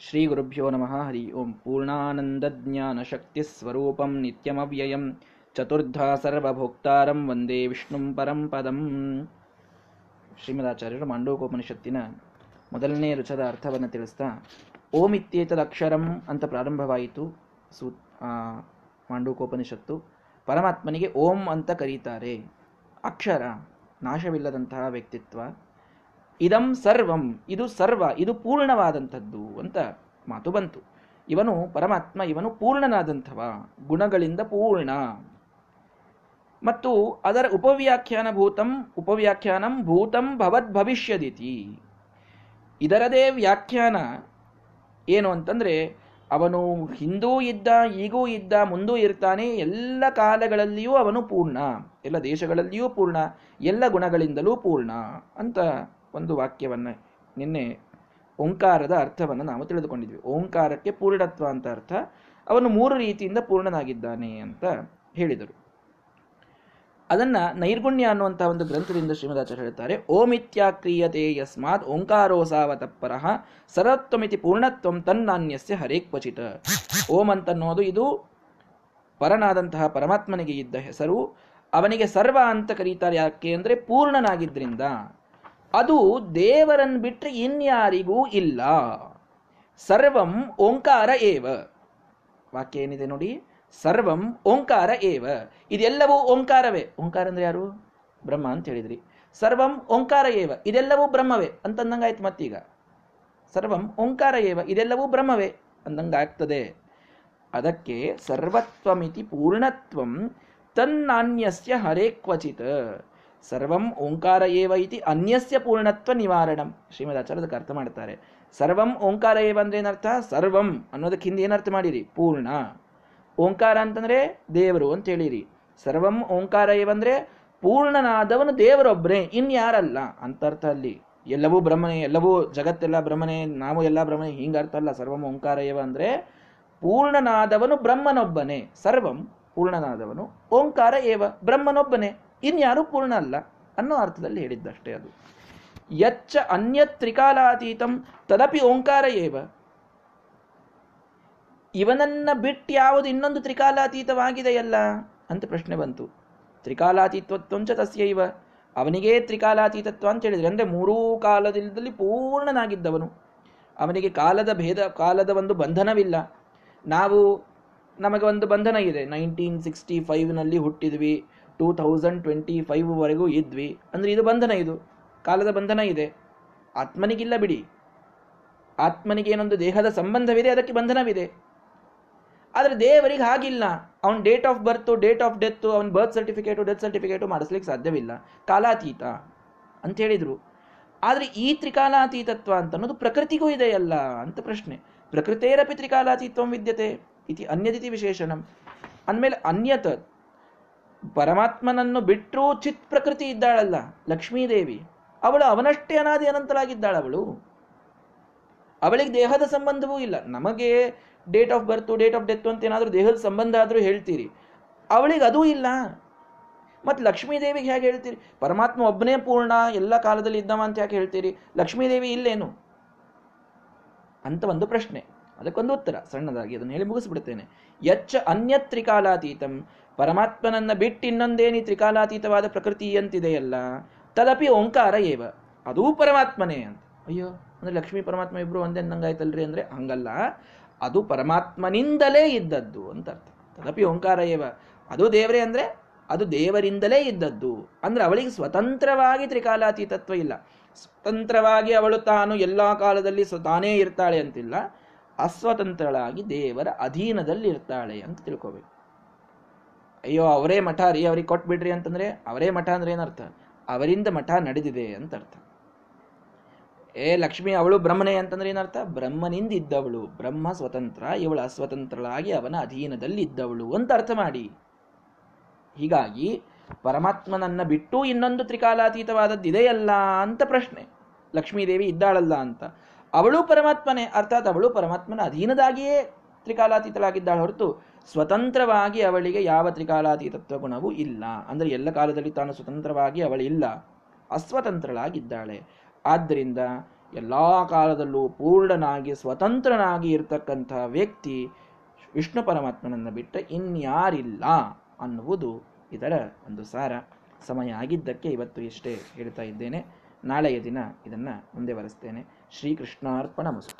ಶ್ರೀ ಗುರುಭ್ಯೋ ನಮಃ ಹರಿ ಓಂ ಪೂರ್ಣಾನಂದಜ್ಞಾನಶಕ್ತಿಸ್ವರೂಪಂ ನಿತ್ಯಮವ್ಯಯಂ ಚತುರ್ಧಾ ಸರ್ವಭೋಕ್ತಾರಂ ವಂದೇ ವಿಷ್ಣುಂ ಪರಂ ಪದಂ ಶ್ರೀಮದಾಚಾರ್ಯರು ಮಾಂಡೋಕೋಪನಿಷತ್ತಿನ ಮೊದಲನೇ ರುಚದ ಅರ್ಥವನ್ನು ತಿಳಿಸ್ತಾ, ಓಂ ಇತ್ಯೇತದಕ್ಷರಂ ಅಂತ ಪ್ರಾರಂಭವಾಯಿತು ಸೂ ಮಾಂಡೂಕೋಪನಿಷತ್ತು ಪರಮಾತ್ಮನಿಗೆ ಓಂ ಅಂತ ಕರೀತಾರೆ. ಅಕ್ಷರ ನಾಶವಿಲ್ಲದಂತಹ ವ್ಯಕ್ತಿತ್ವ. ಇದಂ ಸರ್ವಂ, ಇದು ಸರ್ವ, ಇದು ಪೂರ್ಣವಾದಂಥದ್ದು ಅಂತ ಮಾತು ಬಂತು. ಇವನು ಪರಮಾತ್ಮ, ಇವನು ಪೂರ್ಣನಾದಂಥವ, ಗುಣಗಳಿಂದ ಪೂರ್ಣ. ಮತ್ತು ಅದರ ಉಪವ್ಯಾಖ್ಯಾನ ಭೂತಂ ಉಪವ್ಯಾಖ್ಯಾನಂ ಭೂತಂ ಭವದ್ ಭವಿಷ್ಯದಿತಿ ಇದರದೇ ವ್ಯಾಖ್ಯಾನ ಏನು ಅಂತಂದರೆ, ಅವನು ಹಿಂದೂ ಇದ್ದ, ಈಗೂ ಇದ್ದ, ಮುಂದೂ ಇರ್ತಾನೆ, ಎಲ್ಲ ಕಾಲಗಳಲ್ಲಿಯೂ ಅವನು ಪೂರ್ಣ. ಎಲ್ಲ ದೇಶಗಳಲ್ಲಿಯೂ ಪೂರ್ಣ, ಎಲ್ಲ ಗುಣಗಳಿಂದಲೂ ಪೂರ್ಣ ಅಂತ ಒಂದು ವಾಕ್ಯವನ್ನು ನಿನ್ನೆ ಓಂಕಾರದ ಅರ್ಥವನ್ನು ನಾವು ತಿಳಿದುಕೊಂಡಿದ್ವಿ. ಓಂಕಾರಕ್ಕೆ ಪೂರ್ಣತ್ವ ಅಂತ ಅರ್ಥ, ಅವನು ಮೂರು ರೀತಿಯಿಂದ ಪೂರ್ಣನಾಗಿದ್ದಾನೆ ಅಂತ ಹೇಳಿದರು. ಅದನ್ನ ನೈರ್ಗುಣ್ಯ ಅನ್ನುವಂಥ ಒಂದು ಗ್ರಂಥದಿಂದ ಶ್ರೀಮದಾಚಾರ್ಯ ಹೇಳ್ತಾರೆ. ಓಮಿತ್ಯಾಕ್ರಿಯತೆ ಯಸ್ಮಾತ್ ಓಂಕಾರೋಸಾವತಪ್ಪರ ಸರತ್ವಮಿತಿ ಪೂರ್ಣತ್ವಂ ತನ್ನಾನ್ಯಸ್ಯ ಹರೇ ಕ್ವಚಿತ. ಓಂ ಅಂತನ್ನೋದು ಇದು ಪರನಾದಂತಹ ಪರಮಾತ್ಮನಿಗೆ ಇದ್ದ ಹೆಸರು. ಅವನಿಗೆ ಸರ್ವ ಅಂತ ಕರೀತಾರೆ ಯಾಕೆ ಅಂದರೆ ಪೂರ್ಣನಾಗಿದ್ರಿಂದ. ಅದು ದೇವರನ್ನು ಬಿಟ್ಟರೆ ಇನ್ಯಾರಿಗೂ ಇಲ್ಲ. ಸರ್ವಂ ಓಂಕಾರ ಏವ. ವಾಕ್ಯ ಏನಿದೆ ನೋಡಿ? ಸರ್ವಂ ಓಂಕಾರ ಏವ. ಇದೆಲ್ಲವೂ ಓಂಕಾರವೇ. ಓಂಕಾರ ಅಂದ್ರೆ ಯಾರು? ಬ್ರಹ್ಮ ಅಂತ ಹೇಳಿದ್ರಿ. ಸರ್ವಂ ಓಂಕಾರ ಏವ. ಇದೆಲ್ಲವೂ ಬ್ರಹ್ಮವೇ. ಅಂತಂದಂಗಾಯ್ತು ಮತ್ತೀಗ. ಸರ್ವಂ ಓಂಕಾರ ಏವ. ಇದೆಲ್ಲವೂ ಬ್ರಹ್ಮವೇ. ಅಂದಂಗಾಗ್ತದೆ. ಅದಕ್ಕೆ ಸರ್ವತ್ವಮಿತಿ ಪೂರ್ಣತ್ವಂ ತನ್ನಾನ್ಯಸ್ಯ ಹರೇ ಕ್ವಚಿತ್. ಸರ್ವಂ ಓಂಕಾರ ಏವ ಇತಿ ಅನ್ಯಸ್ಯ ಪೂರ್ಣತ್ವ ನಿವಾರಣಂ. ಶ್ರೀಮದಾಚಾರ್ಯದಕ್ಕೆ ಅರ್ಥ ಮಾಡ್ತಾರೆ. ಸರ್ವಂ ಓಂಕಾರ ಏವ ಅಂದ್ರೆ ಏನರ್ಥ? ಸರ್ವಂ ಅನ್ನೋದಕ್ಕೆ ಹಿಂದೆ ಏನರ್ಥ ಮಾಡಿರಿ? ಪೂರ್ಣ. ಓಂಕಾರ ಅಂತಂದ್ರೆ ದೇವರು ಅಂತ ಹೇಳಿರಿ. ಸರ್ವಂ ಓಂಕಾರ ಏವಂದ್ರೆ ಪೂರ್ಣನಾದವನು ದೇವರೊಬ್ಬನೇ ಇನ್ಯಾರಲ್ಲ ಅಂತ ಅರ್ಥ ಅಲ್ಲಿ. ಎಲ್ಲವೂ ಬ್ರಹ್ಮನೇ, ಎಲ್ಲವೂ ಜಗತ್ತೆಲ್ಲ ಬ್ರಹ್ಮನೇ, ನಾವು ಎಲ್ಲ ಬ್ರಹ್ಮನೇ, ಹಿಂಗ ಅರ್ಥ ಅಲ್ಲ. ಸರ್ವಂ ಓಂಕಾರ ಏವ ಅಂದ್ರೆ ಪೂರ್ಣನಾದವನು ಬ್ರಹ್ಮನೊಬ್ಬನೇ. ಸರ್ವಂ ಪೂರ್ಣನಾದವನು ಓಂಕಾರ ಏವ ಬ್ರಹ್ಮನೊಬ್ಬನೇ. ಇನ್ಯಾರು ಪೂರ್ಣ ಅಲ್ಲ ಅನ್ನೋ ಅರ್ಥದಲ್ಲಿ ಹೇಳಿದ್ದಷ್ಟೇ ಅದು. ಯಚ್ಚ ಅನ್ಯ ತ್ರಿಕಾಲಾತೀತಂ ತದಪಿ ಓಂಕಾರ ಏವ? ಇವನನ್ನ ಬಿಟ್ಟು ಯಾವುದು ಇನ್ನೊಂದು ತ್ರಿಕಾಲಾತೀತವಾಗಿದೆಯಲ್ಲ ಅಂತ ಪ್ರಶ್ನೆ ಬಂತು. ತ್ರಿಕಾಲಾತೀತ್ವತ್ವಂಚ ತಸ್ಯೈವ ಅವನಿಗೇ ತ್ರಿಕಾಲಾತೀತತ್ವ ಅಂತ ಹೇಳಿದ್ರೆ. ಅಂದ್ರೆ ಮೂರೂ ಕಾಲದಲ್ಲಿ ಪೂರ್ಣನಾಗಿದ್ದವನು. ಅವನಿಗೆ ಕಾಲದ ಭೇದ, ಕಾಲದ ಒಂದು ಬಂಧನವಿಲ್ಲ. ನಾವು ನಮಗೆ ಒಂದು ಬಂಧನ ಇದೆ. ನೈನ್ಟೀನ್ ಸಿಕ್ಸ್ಟಿ ಫೈವ್ನಲ್ಲಿ ಹುಟ್ಟಿದ್ವಿ. ಟೂ ಥೌಸಂಡ್ ಟ್ವೆಂಟಿ ಫೈವ್ವರೆಗೂ ಇದ್ವಿ. ಅಂದರೆ ಇದು ಬಂಧನ ಇದು. ಕಾಲದ ಬಂಧನ ಇದೆ. ಆತ್ಮನಿಗಿಲ್ಲ ಬಿಡಿ. ಆತ್ಮನಿಗೆ ಏನೊಂದು ದೇಹದ ಸಂಬಂಧವಿದೆ, ಅದಕ್ಕೆ ಬಂಧನವಿದೆ. ಆದರೆ ದೇವರಿಗೆ ಹಾಗಿಲ್ಲ. ಅವನ date of birth date of death ಅವನ ಬರ್ತ್ ಸರ್ಟಿಫಿಕೇಟು ಡೆತ್ ಸರ್ಟಿಫಿಕೇಟು ಮಾಡಿಸ್ಲಿಕ್ಕೆ ಸಾಧ್ಯವಿಲ್ಲ. ಕಾಲಾತೀತ ಅಂತ ಹೇಳಿದರು. ಆದರೆ ಈ ತ್ರಿಕಾಲಾತೀತತ್ವ ಅಂತ ಅನ್ನೋದು ಪ್ರಕೃತಿಗೂ ಇದೆಯಲ್ಲ ಅಂತ ಪ್ರಶ್ನೆ. ಪ್ರಕೃತೇರಪಿ ತ್ರಿಕಾಲಾತೀತ್ವ ವಿದ್ಯತೆ. ಇತಿ ಅನ್ಯದಿತಿ ವಿಶೇಷಣಂ. ಅಂದಮೇಲೆ ಅನ್ಯತ ಪರಮಾತ್ಮನನ್ನು ಬಿಟ್ಟರೂ ಚಿತ್ ಪ್ರಕೃತಿ ಇದ್ದಾಳಲ್ಲ, ಲಕ್ಷ್ಮೀದೇವಿ. ಅವಳು ಅವನಷ್ಟೇ ಅನಾದಿ ಅನಂತರಾಗಿದ್ದಾಳ ಅವಳು ಅವಳಿಗೆ ದೇಹದ ಸಂಬಂಧವೂ ಇಲ್ಲ. ನಮಗೆ date of birth, date of death ಅಂತ ಏನಾದರೂ ದೇಹದ ಸಂಬಂಧ ಆದರೂ ಹೇಳ್ತೀರಿ. ಅವಳಿಗೆ ಅದೂ ಇಲ್ಲ. ಮತ್ತು ಲಕ್ಷ್ಮೀದೇವಿಗೆ ಹೇಗೆ ಹೇಳ್ತೀರಿ? ಪರಮಾತ್ಮ ಒಬ್ಬನೇ ಪೂರ್ಣ, ಎಲ್ಲ ಕಾಲದಲ್ಲಿ ಇದ್ದವ ಅಂತ ಯಾಕೆ ಹೇಳ್ತೀರಿ? ಲಕ್ಷ್ಮೀದೇವಿ ಇಲ್ಲೇನು? ಅಂತ ಒಂದು ಪ್ರಶ್ನೆ. ಅದಕ್ಕೊಂದು ಉತ್ತರ. ಸಣ್ಣದಾಗಿ ಅದನ್ನು ಹೇಳಿ ಮುಗಿಸ್ಬಿಡ್ತೇನೆ. ಯಚ್ಚ ಅನ್ಯ ತ್ರಿಕಾಲಾತೀತಂ ಪರಮಾತ್ಮನನ್ನ ಬಿಟ್ಟು ಇನ್ನೊಂದೇನಿ ತ್ರಿಕಾಲಾತೀತವಾದ ಪ್ರಕೃತಿ ಅಂತಿದೆಯಲ್ಲ, ತದಪಿ ಓಂಕಾರ ಏವ? ಅದೂ ಪರಮಾತ್ಮನೇ ಅಂತ. ಅಯ್ಯೋ, ಅಂದ್ರೆ ಲಕ್ಷ್ಮೀ ಪರಮಾತ್ಮ ಇಬ್ರು ಒಂದೇ ನಂಗಾಯ್ತಲ್ರಿ ಅಂದ್ರೆ ಹಂಗಲ್ಲ. ಅದು ಪರಮಾತ್ಮನಿಂದಲೇ ಇದ್ದದ್ದು ಅಂತ ಅರ್ಥ. ತದಪಿ ಓಂಕಾರ ಏವ? ಅದು ದೇವರೇ ಅಂದ್ರೆ ಅದು ದೇವರಿಂದಲೇ ಇದ್ದದ್ದು. ಅಂದ್ರೆ ಅವಳಿಗೆ ಸ್ವತಂತ್ರವಾಗಿ ತ್ರಿಕಾಲಾತೀತತ್ವ ಇಲ್ಲ. ಸ್ವತಂತ್ರವಾಗಿ ಅವಳು ತಾನು ಎಲ್ಲಾ ಕಾಲದಲ್ಲಿ ತಾನೇ ಇರ್ತಾಳೆ ಅಂತಿಲ್ಲ. ಅಸ್ವತಂತ್ರಳಾಗಿ ದೇವರ ಅಧೀನದಲ್ಲಿ ಇರ್ತಾಳೆ ಅಂತ ತಿಳ್ಕೋಬೇಕು. ಅಯ್ಯೋ, ಅವರೇ ಮಠ ರೀ, ಅವ್ರಿಗೆ ಕೊಟ್ಬಿಡ್ರಿ ಅಂತಂದ್ರೆ, ಅವರೇ ಮಠ ಅಂದ್ರೆ ಏನರ್ಥ? ಅವರಿಂದ ಮಠ ನಡೆದಿದೆ ಅಂತ ಅರ್ಥ ಏ, ಲಕ್ಷ್ಮಿ, ಅವಳು ಬ್ರಹ್ಮನೇ ಅಂತಂದ್ರೆ ಏನರ್ಥ? ಬ್ರಹ್ಮನಿಂದ ಇದ್ದವಳು. ಬ್ರಹ್ಮ ಸ್ವತಂತ್ರ, ಇವಳು ಅಸ್ವತಂತ್ರಳಾಗಿ ಅವನ ಅಧೀನದಲ್ಲಿ ಇದ್ದವಳು ಅಂತ ಅರ್ಥ ಮಾಡಿ. ಹೀಗಾಗಿ, ಪರಮಾತ್ಮನನ್ನ ಬಿಟ್ಟು ಇನ್ನೊಂದು ತ್ರಿಕಾಲಾತೀತವಾದದ್ದಿದೆಯಲ್ಲ ಅಂತ ಪ್ರಶ್ನೆ. ಲಕ್ಷ್ಮೀದೇವಿ ಇದ್ದಾಳಲ್ಲ ಅಂತ. ಅವಳು ಪರಮಾತ್ಮನೇ, ಅರ್ಥಾತ್ ಅವಳು ಪರಮಾತ್ಮನ ಅಧೀನದಾಗಿಯೇ ತ್ರಿಕಾಲಾತೀತಳಾಗಿದ್ದಾಳೆ ಹೊರತು ಸ್ವತಂತ್ರವಾಗಿ ಅವಳಿಗೆ ಯಾವ ತ್ರಿಕಾಲಾತೀತತ್ವ ಗುಣವೂ ಇಲ್ಲ. ಅಂದರೆ ಎಲ್ಲ ಕಾಲದಲ್ಲಿ ತಾನು ಸ್ವತಂತ್ರವಾಗಿ ಅವಳಿಲ್ಲ ಅಸ್ವತಂತ್ರಳಾಗಿದ್ದಾಳೆ. ಆದ್ದರಿಂದ ಎಲ್ಲ ಕಾಲದಲ್ಲೂ ಪೂರ್ಣನಾಗಿ, ಸ್ವತಂತ್ರನಾಗಿ ಇರತಕ್ಕಂತಹ ವ್ಯಕ್ತಿ ವಿಷ್ಣು ಪರಮಾತ್ಮನನ್ನು ಬಿಟ್ಟರೆ ಇನ್ಯಾರಿಲ್ಲ ಅನ್ನುವುದು ಇದರ ಒಂದು ಸಾರ. ಸಮಯ ಆಗಿದ್ದಕ್ಕೆ ಇವತ್ತು ಇಷ್ಟೇ ಹೇಳ್ತಾ ಇದ್ದೇನೆ. ನಾಳೆಯ ದಿನ ಇದನ್ನು ಮುಂದೆ ಬರೆಸ್ತೇನೆ. ಶ್ರೀಕೃಷ್ಣಾರ್ಪಣ ಮಸ್ತು.